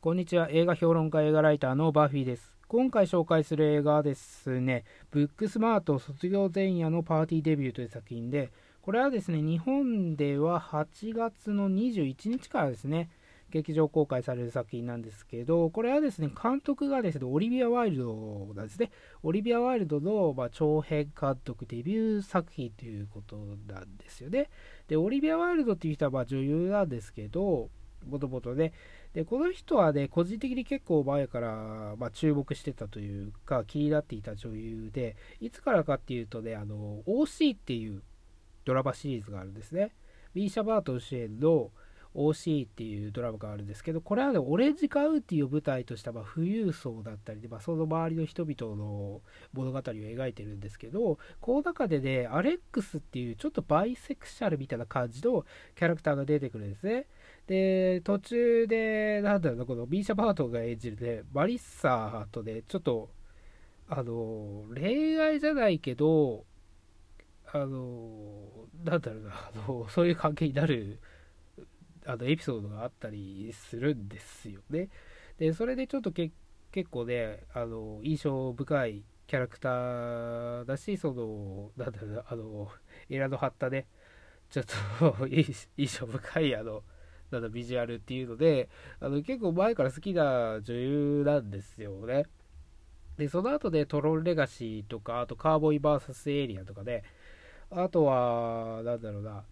こんにちは。映画評論家、映画ライターのバーフィーです。今回紹介する映画はですね、ブックスマート卒業前夜のパーティーデビューという作品で、これはですね、日本では8月の21日からですね、劇場公開される作品なんですけど、これはですね、監督がですね、オリビア・ワイルドなんですね。オリビア・ワイルドの、まあ、長編監督デビュー作品ということなんですよね。で、オリビア・ワイルドっていう人はま女優なんですけど、もともとね、で、この人はね、個人的に結構前から、まあ、注目してたというか、気になっていた女優で、いつからかっていうとね、あの、OC っていうドラマシリーズがあるんですね。ミーシャ・バートン主演の OC っていうドラマがあるんですけど、これはね、オレンジカウンティを舞台とした、まあ、富裕層だったりで、まあ、その周りの人々の物語を描いてるんですけど、この中でね、アレックスっていうちょっとバイセクシャルみたいな感じのキャラクターが出てくるんですね。で、途中で、なんだろうな、このミーシャ・バートが演じるね、マリッサーとね、ちょっと、あの、恋愛じゃないけど、あの、なんだろうな、あの、そういう関係になるあのエピソードがあったりするんですよね。で、それでちょっとけ結構ね、あの、印象深いキャラクターだし、その、なんだろうな、あの、エラの張ったね、ちょっと 印象深い、あの、なんだ、ビジュアルっていうので、あの、結構前から好きな女優なんですよね。で、その後でトロンレガシーとか、あとカーボーイ VS エイリアンとかね、あとは、なんだろうな、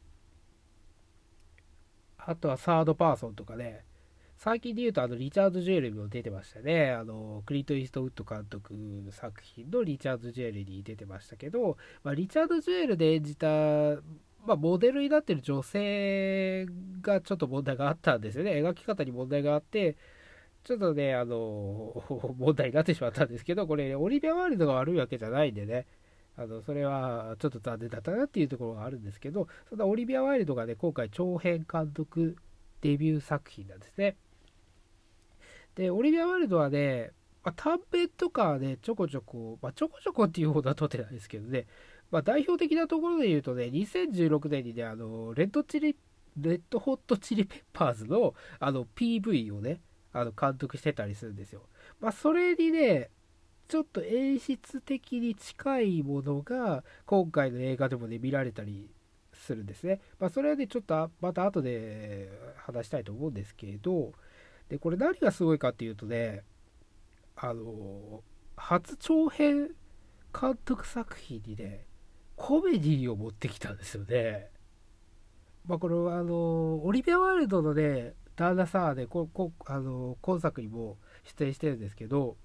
あとはサードパーソンとかね、最近で言うとあのリチャード・ジュエルも出てましたね。あの、クリント・イーストウッド監督の作品のリチャード・ジュエルに出てましたけど、まあ、リチャード・ジュエルで演じた、まあ、モデルになってる女性がちょっと問題があったんですよね。描き方に問題があって、ちょっとね、あの、問題になってしまったんですけど、これ、オリビア・ワールドが悪いわけじゃないんでね、あのそれはちょっと残念だったなっていうところがあるんですけど、そんなオリビア・ワイルドがね、今回長編監督デビュー作品なんですね。で、オリビア・ワイルドはね、まあ、短編とかはね、ちょこちょこ、まあ、ちょこちょこっていうほどは撮ってないですけどね、まあ、代表的なところで言うとね、2016年にね、あの、レッドチリ、レッドホットチリペッパーズのあの PV をね、あの監督してたりするんですよ。まあ、それにね、ちょっと演出的に近いものが今回の映画でもね見られたりするんですね。まあ、それはねちょっとまた後で話したいと思うんですけどでこれ何がすごいかっていうとねあの初長編監督作品にねコメディを持ってきたんですよね。まあ、これはあのオリビア・ワールドのね旦那さんでここあの今作にも出演してるんですけど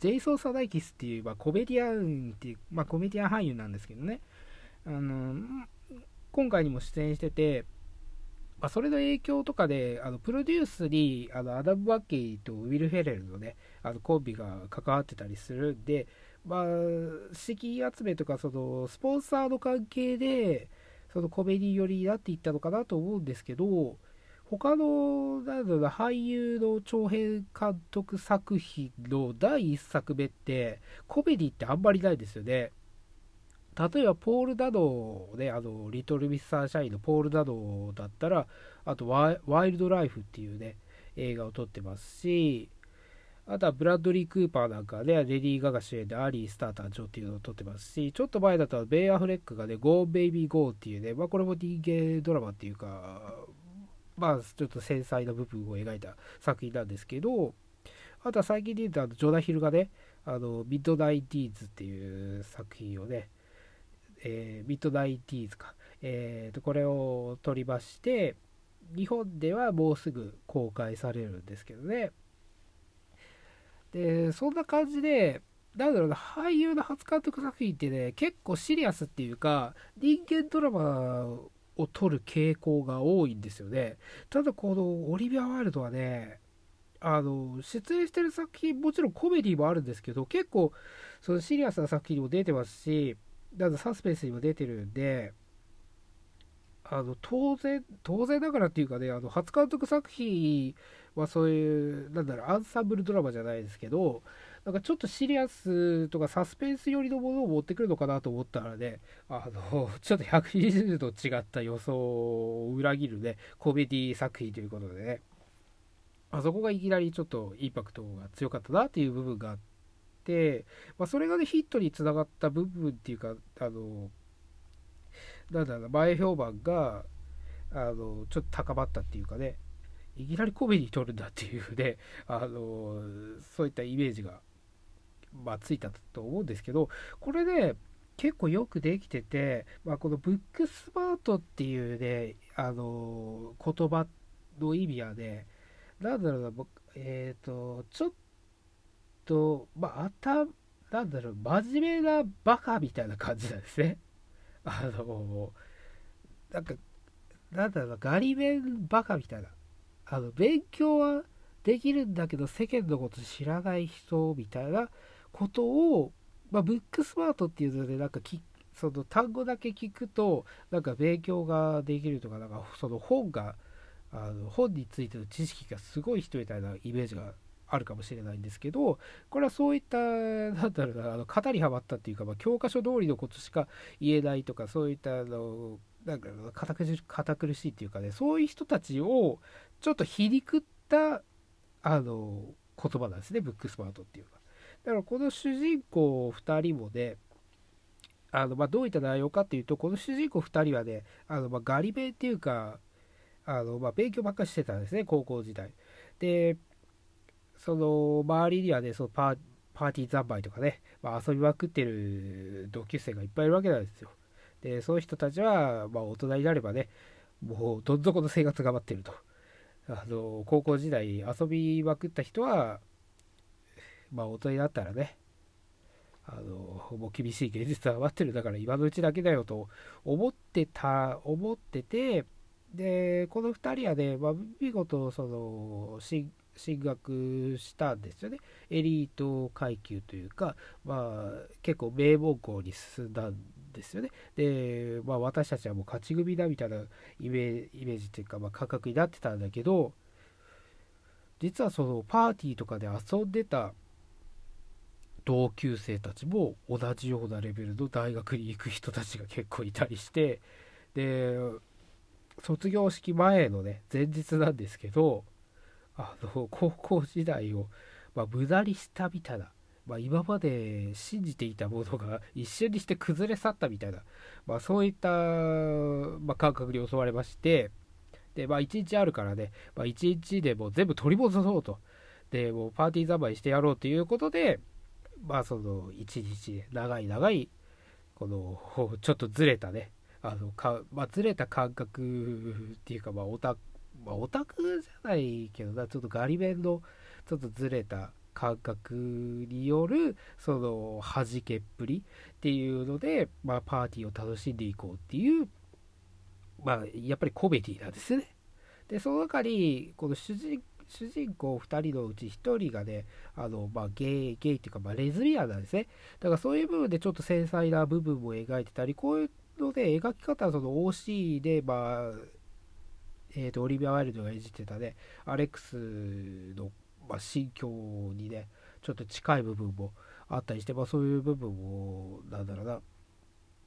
ジェイソン・サダイキスっていう、まあ、コメディアンっていう、まあ、コメディアン俳優なんですけどね、あの、今回にも出演してて、まあ、それの影響とかで、あのプロデュースにあのアダム・バッキーとウィル・フェレルのね、あのコンビが関わってたりするんで、まあ、資金集めとか、そのスポンサーの関係で、そのコメディ寄りになっていったのかなと思うんですけど、他の、なんだろうな、俳優の長編監督作品の第1作目って、コメディってあんまりないですよね。例えば、ポール・ダノね、あの、リトル・ミス・サンシャインのポール・ダノだったら、あとワ、ワイルド・ライフっていうね、映画を撮ってますし、あとはブラッドリー・クーパーなんかね、レディー・ガガ主演でアーリー・スターター・ジョーっていうのを撮ってますし、ちょっと前だとベン・アフレックがね、 Gone Baby Gone っていうね、まあこれも人間ドラマっていうか、まあ、ちょっと繊細な部分を描いた作品なんですけど、あとは最近で言うと、あのジョナヒルがね、あの mid90s っていう作品をね、えー、 mid90s か、えー、とこれを撮りまして、日本ではもうすぐ公開されるんですけどね。で、そんな感じで、なんだろうな、俳優の初監督作品ってね、結構シリアスっていうか、人間ドラマを撮る傾向が多いんですよね。ただこのオリビア・ワイルドはね、あの、出演してる作品、もちろんコメディもあるんですけど、結構、そのシリアスな作品にも出てますし、なんサスペンスにも出てるんで、あの、当然、当然だからっていうかね、あの、初監督作品はそういう、なんだろう、アンサンブルドラマじゃないですけど、なんかちょっとシリアスとかサスペンス寄りのものを持ってくるのかなと思ったらね、あの、ちょっと120度違った予想を裏切るね、コメディ作品ということでね。あそこがいきなりちょっとインパクトが強かったなっていう部分があって、まあ、それがねヒットにつながった部分っていうかあのなんだろう前評判があのちょっと高まったっていうかねいきなりコメディ撮るんだっていうねあのそういったイメージが、まあ、ついたと思うんですけどこれね結構よくできてて、まあ、このブックスマートっていうねあの言葉の意味はねなんだろうな、えっ、ー、と、ちょっと、まあ、あた、なんだろう、真面目なバカみたいな感じなんですね。あの、なんか、なんだろうな、ガリ弁バカみたいな。あの、勉強はできるんだけど、世間のこと知らない人みたいなことを、まあ、ブックスマートっていうので、なんかき、その単語だけ聞くと、なんか勉強ができるとか、なんかその本が、あの本についての知識がすごい人みたいなイメージがあるかもしれないんですけどこれはそういったなんだろうなあの型にはまったっていうか、まあ、教科書通りのことしか言えないとかそういったあのなんか堅苦しいっていうかねそういう人たちをちょっと皮肉ったあの言葉なんですねブックスマートっていうのは。だからこの主人公2人もねあのまあ、どういった内容かっていうとこの主人公2人はねあのまあガリ弁っていうかあの、まあ、勉強ばっかりしてたんですね、高校時代。で、その周りにはね、そのパーパーティー三昧とかね、まあ、遊びまくってる同級生がいっぱいいるわけなんですよ。で、そういう人たちは、まあ、大人になればね、もうどん底の生活が待ってると。あの高校時代遊びまくった人は、まあ、大人になったらね、あのもう厳しい現実は待ってるだから今のうちだけだよと思ってた思っててで、この2人はね、まあ、見事、その、進学したんですよね。エリート階級というか、まあ、結構名門校に進んだんですよね。で、まあ、私たちはもう勝ち組だみたいなイメージというか、まあ、感覚になってたんだけど、実はそのパーティーとかで遊んでた同級生たちも同じようなレベルの大学に行く人たちが結構いたりしてで卒業式前のね、前日なんですけど、あの、高校時代を、まあ、無駄にしたみたいな、まあ、今まで信じていたものが一瞬にして崩れ去ったみたいな、まあ、そういった、まあ、感覚に襲われまして、で、まあ、1日あるからね、まあ、1日でもう全部取り戻そうと。で、もうパーティー三昧してやろうということで、まあ、その、1日、長い長い、この、ちょっとずれたね、あのか、まあ、ずれた感覚っていうか、まあ、オタク、まあ、オタクじゃないけどな、ちょっとガリ弁のちょっとずれた感覚による、その、弾けっぷりっていうので、まあ、パーティーを楽しんでいこうっていう、まあ、やっぱりコメディなんですね。で、その中に、この主人主人公2人のうち1人がね、あの、まあ、ゲイ、ゲイっていうか、まあ、レズビアンなんですね。だからそういう部分でちょっと繊細な部分も描いてたり、こういうので、描き方はその OC で、まあ、えーと、オリビア・ワイルドが演じてたね、アレックスの、まあ、心境にね、ちょっと近い部分もあったりして、まあ、そういう部分も、なんだろうな、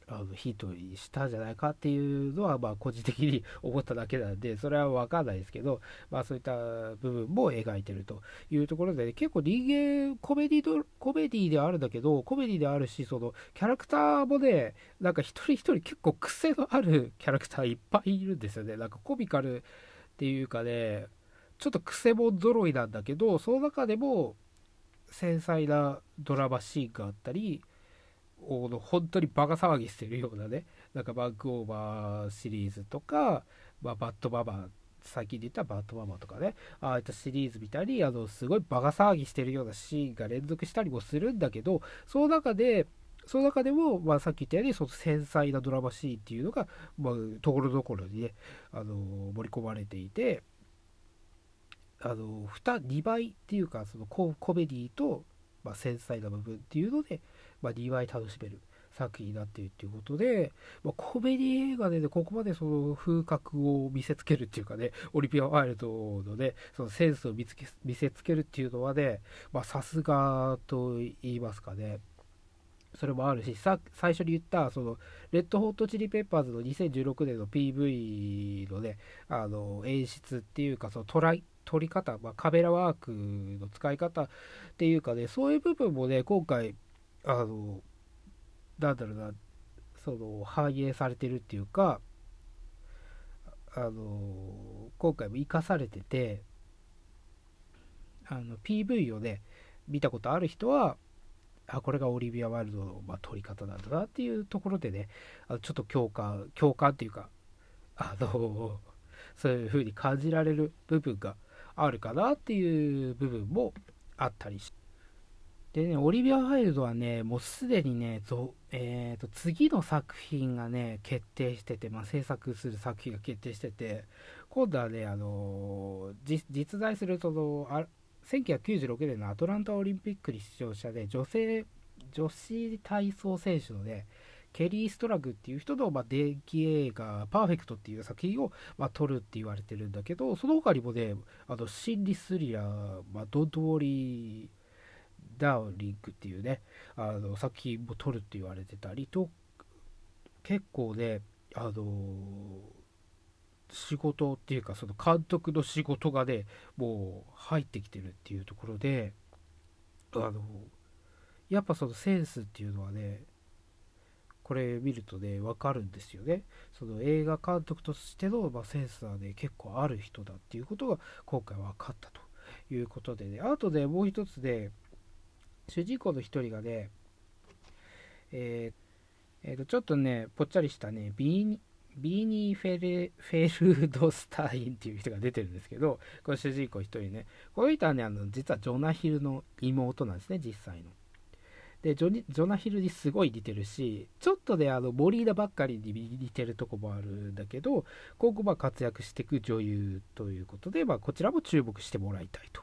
あのヒットにしたんじゃないかっていうのは、まあ、個人的に 思っただけなんで、それは分かんないですけど、まあ、そういった部分も描いてるというところで、ね、結構人間コメディコメディであるんだけど、コメディであるし、そのキャラクターもね、なんか一人一人結構癖のあるキャラクターいっぱいいるんですよね。なんかコミカルっていうかね、ちょっと癖も揃いなんだけど、その中でも繊細なドラマシーンがあったり、の本当にバカ騒ぎしてるようなねなんかハングオーバーシリーズとか、まあ、バッドママ最近で言ったバッドママとかねああいったシリーズ見たりあのすごいバカ騒ぎしてるようなシーンが連続したりもするんだけどその中でその中でも、まあ、さっき言ったようにその繊細なドラマシーンっていうのが、まあ、ところどころにねあの盛り込まれていてあの 2, 2倍っていうかそのコメディと、まあ、繊細な部分っていうのでまあ、DY 楽しめる作品になっているということで、まあ、コメディ映画でね、ここまでその風格を見せつけるっていうかね、オリピア・ワイルドのね、そのセンスを見つけ見せつけるっていうのはね、さすがと言いますかね、それもあるし、さ最初に言った、その、レッドホットチリペッパーズの2016年の PV のね、あの、演出っていうか、そのトライ、撮り方、まあ、カメラワークの使い方っていうかね、そういう部分もね、今回、あの、なんだろうな、その、反映されてるっていうか、あの、今回も生かされてて、あの、PV をね、見たことある人は、あ、これがオリビア・ワイルドの、まあ、撮り方なんだなっていうところでね、あのちょっと共感、共感っていうか、あの、そういう風に感じられる部分があるかなっていう部分もあったりして。でね、オリビア・ワイルドはね、もうすでにね、えーと、次の作品がね、決定してて、まあ、制作する作品が決定してて、今度はね、あのー、実在するそのあ1996年のアトランタオリンピックに出場者で女性女子体操選手のねケリー・ストラグっていう人の、まあ、電気映画「パーフェクト」っていう作品を、まあ、撮るって言われてるんだけどその他にもねあの心理スリラー「まあ、ドント・ウォリー・ダウリング」っていうねあの作品も撮るって言われてたりと結構ねあの仕事っていうかその監督の仕事がねもう入ってきてるっていうところであのやっぱそのセンスっていうのはねこれ見るとね分かるんですよねその映画監督としての、まあ、センスはね結構ある人だっていうことが今回分かったということでねあとねもう一つね主人公の一人がねえー、えー、とちょっとねぽっちゃりしたねビ、ビーニー・フェ、フェルドスタインっていう人が出てるんですけど、これ主人公一人ね。この人はね、あの実はジョナヒルの妹なんですね、実際の。でジョ、ナヒルにすごい似てるし、ちょっとね、あの、モリーナばっかりに似てるとこもあるんだけど、今後まあ活躍していく女優ということで、まあ、こちらも注目してもらいたいと。